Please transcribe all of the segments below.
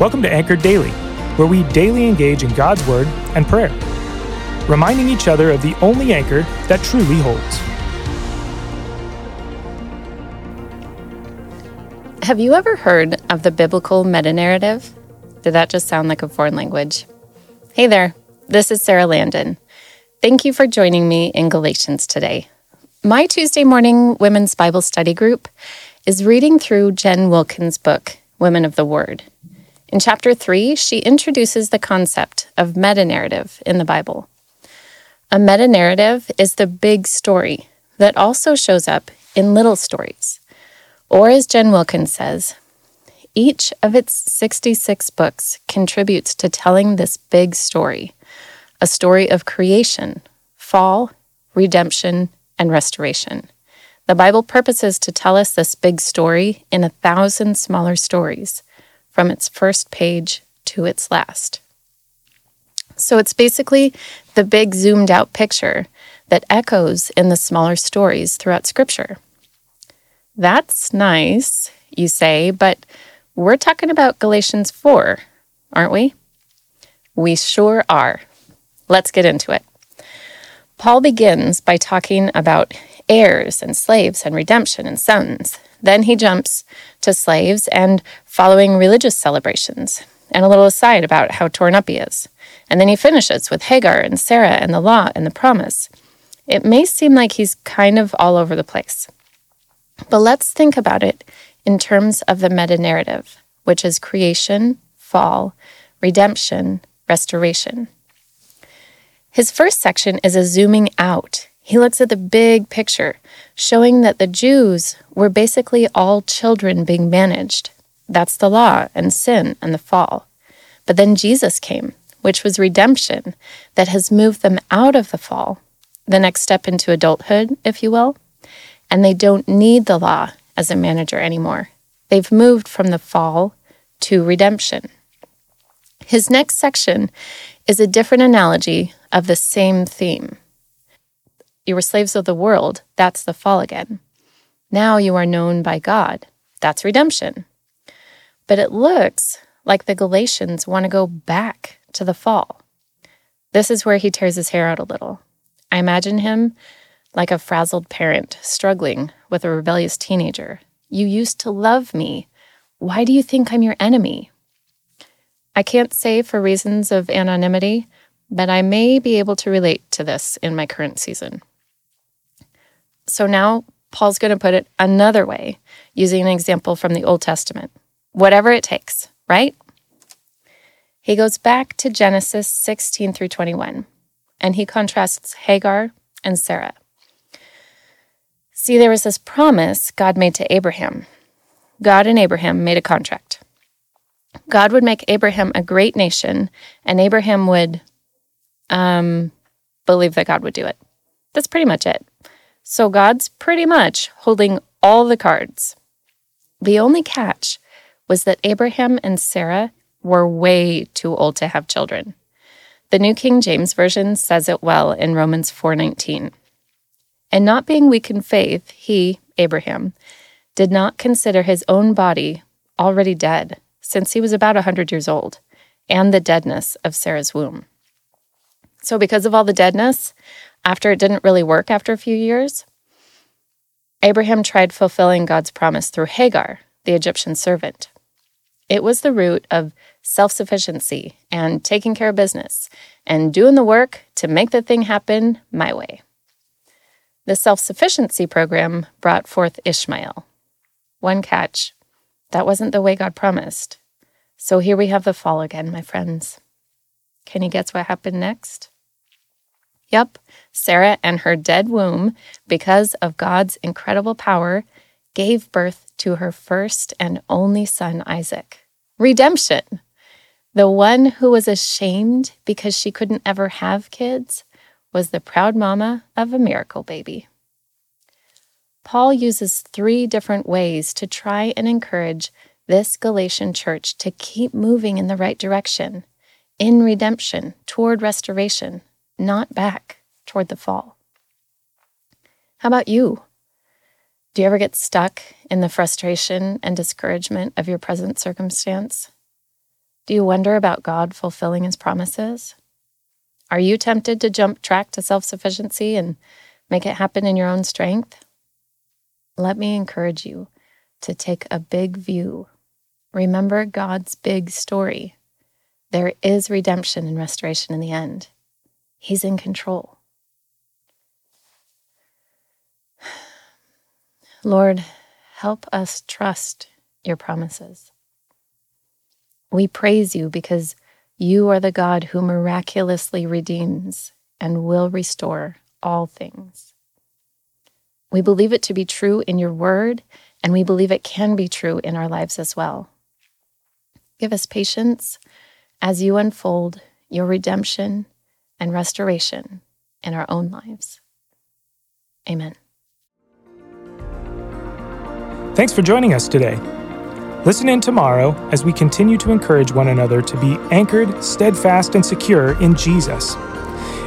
Welcome to Anchored Daily, where we daily engage in God's Word and prayer, reminding each other of the only anchor that truly holds. Have you ever heard of the biblical meta narrative? Did that just sound like a foreign language? Hey there, this is Sarah Landon. Thank you for joining me in Galatians today. My Tuesday morning women's Bible study group is reading through Jen Wilkins' book, Women of the Word. In chapter 3, she introduces the concept of meta narrative in the Bible. A meta narrative is the big story that also shows up in little stories. Or, as Jen Wilkins says, each of its 66 books contributes to telling this big story a story of creation, fall, redemption, and restoration. The Bible purposes to tell us this big story in a thousand smaller stories, from its first page to its last. So it's basically the big zoomed out picture that echoes in the smaller stories throughout Scripture. That's nice, you say, but we're talking about Galatians 4, aren't we? We sure are. Let's get into it. Paul begins by talking about heirs and slaves and redemption and sons. Then he jumps to slaves and following religious celebrations, and a little aside about how torn up he is. And then he finishes with Hagar and Sarah and the law and the promise. It may seem like he's kind of all over the place. But let's think about it in terms of the meta narrative, which is creation, fall, redemption, restoration. His first section is a zooming out. He looks at the big picture, showing that the Jews were basically all children being managed. That's the law and sin and the fall. But then Jesus came, which was redemption that has moved them out of the fall, the next step into adulthood, if you will. And they don't need the law as a manager anymore. They've moved from the fall to redemption. His next section is a different analogy of the same theme. You were slaves of the world, that's the fall again. Now you are known by God, that's redemption. But it looks like the Galatians want to go back to the fall. This is where he tears his hair out a little. I imagine him like a frazzled parent struggling with a rebellious teenager. You used to love me. Why do you think I'm your enemy? I can't say for reasons of anonymity, but I may be able to relate to this in my current season. So now Paul's going to put it another way, using an example from the Old Testament. Whatever it takes, right? He goes back to Genesis 16 through 21, and he contrasts Hagar and Sarah. See, there was this promise God made to Abraham. God and Abraham made a contract. God would make Abraham a great nation, and Abraham would um, believe that God would do it. That's pretty much it. So God's pretty much holding all the cards. The only catch was that Abraham and Sarah were way too old to have children. The New King James Version says it well in Romans 4:19. And not being weak in faith, he, Abraham, did not consider his own body already dead, since he was about a 100 years old, and the deadness of Sarah's womb. So, because of all the deadness, after it didn't really work after a few years, Abraham tried fulfilling God's promise through Hagar, the Egyptian servant. It was the root of self sufficiency and taking care of business and doing the work to make the thing happen my way. The self sufficiency program brought forth Ishmael. One catch that wasn't the way God promised. So here we have the fall again, my friends. Can you guess what happened next? Yep, Sarah and her dead womb, because of God's incredible power, gave birth to her first and only son, Isaac. Redemption. The one who was ashamed because she couldn't ever have kids was the proud mama of a miracle baby. Paul uses three different ways to try and encourage this Galatian church to keep moving in the right direction, in redemption, toward restoration, not back toward the fall. How about you? Do you ever get stuck in the frustration and discouragement of your present circumstance? Do you wonder about God fulfilling his promises? Are you tempted to jump track to self sufficiency and make it happen in your own strength? Let me encourage you to take a big view. Remember God's big story. There is redemption and restoration in the end. He's in control. Lord, help us trust your promises. We praise you because you are the God who miraculously redeems and will restore all things. We believe it to be true in your word, and we believe it can be true in our lives as well. Give us patience as you unfold your redemption and restoration in our own lives. Amen. Thanks for joining us today. Listen in tomorrow as we continue to encourage one another to be anchored, steadfast, and secure in Jesus.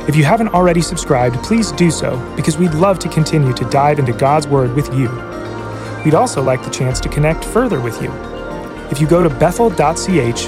If you haven't already subscribed, please do so because we'd love to continue to dive into God's Word with you. We'd also like the chance to connect further with you. If you go to bethel.ch,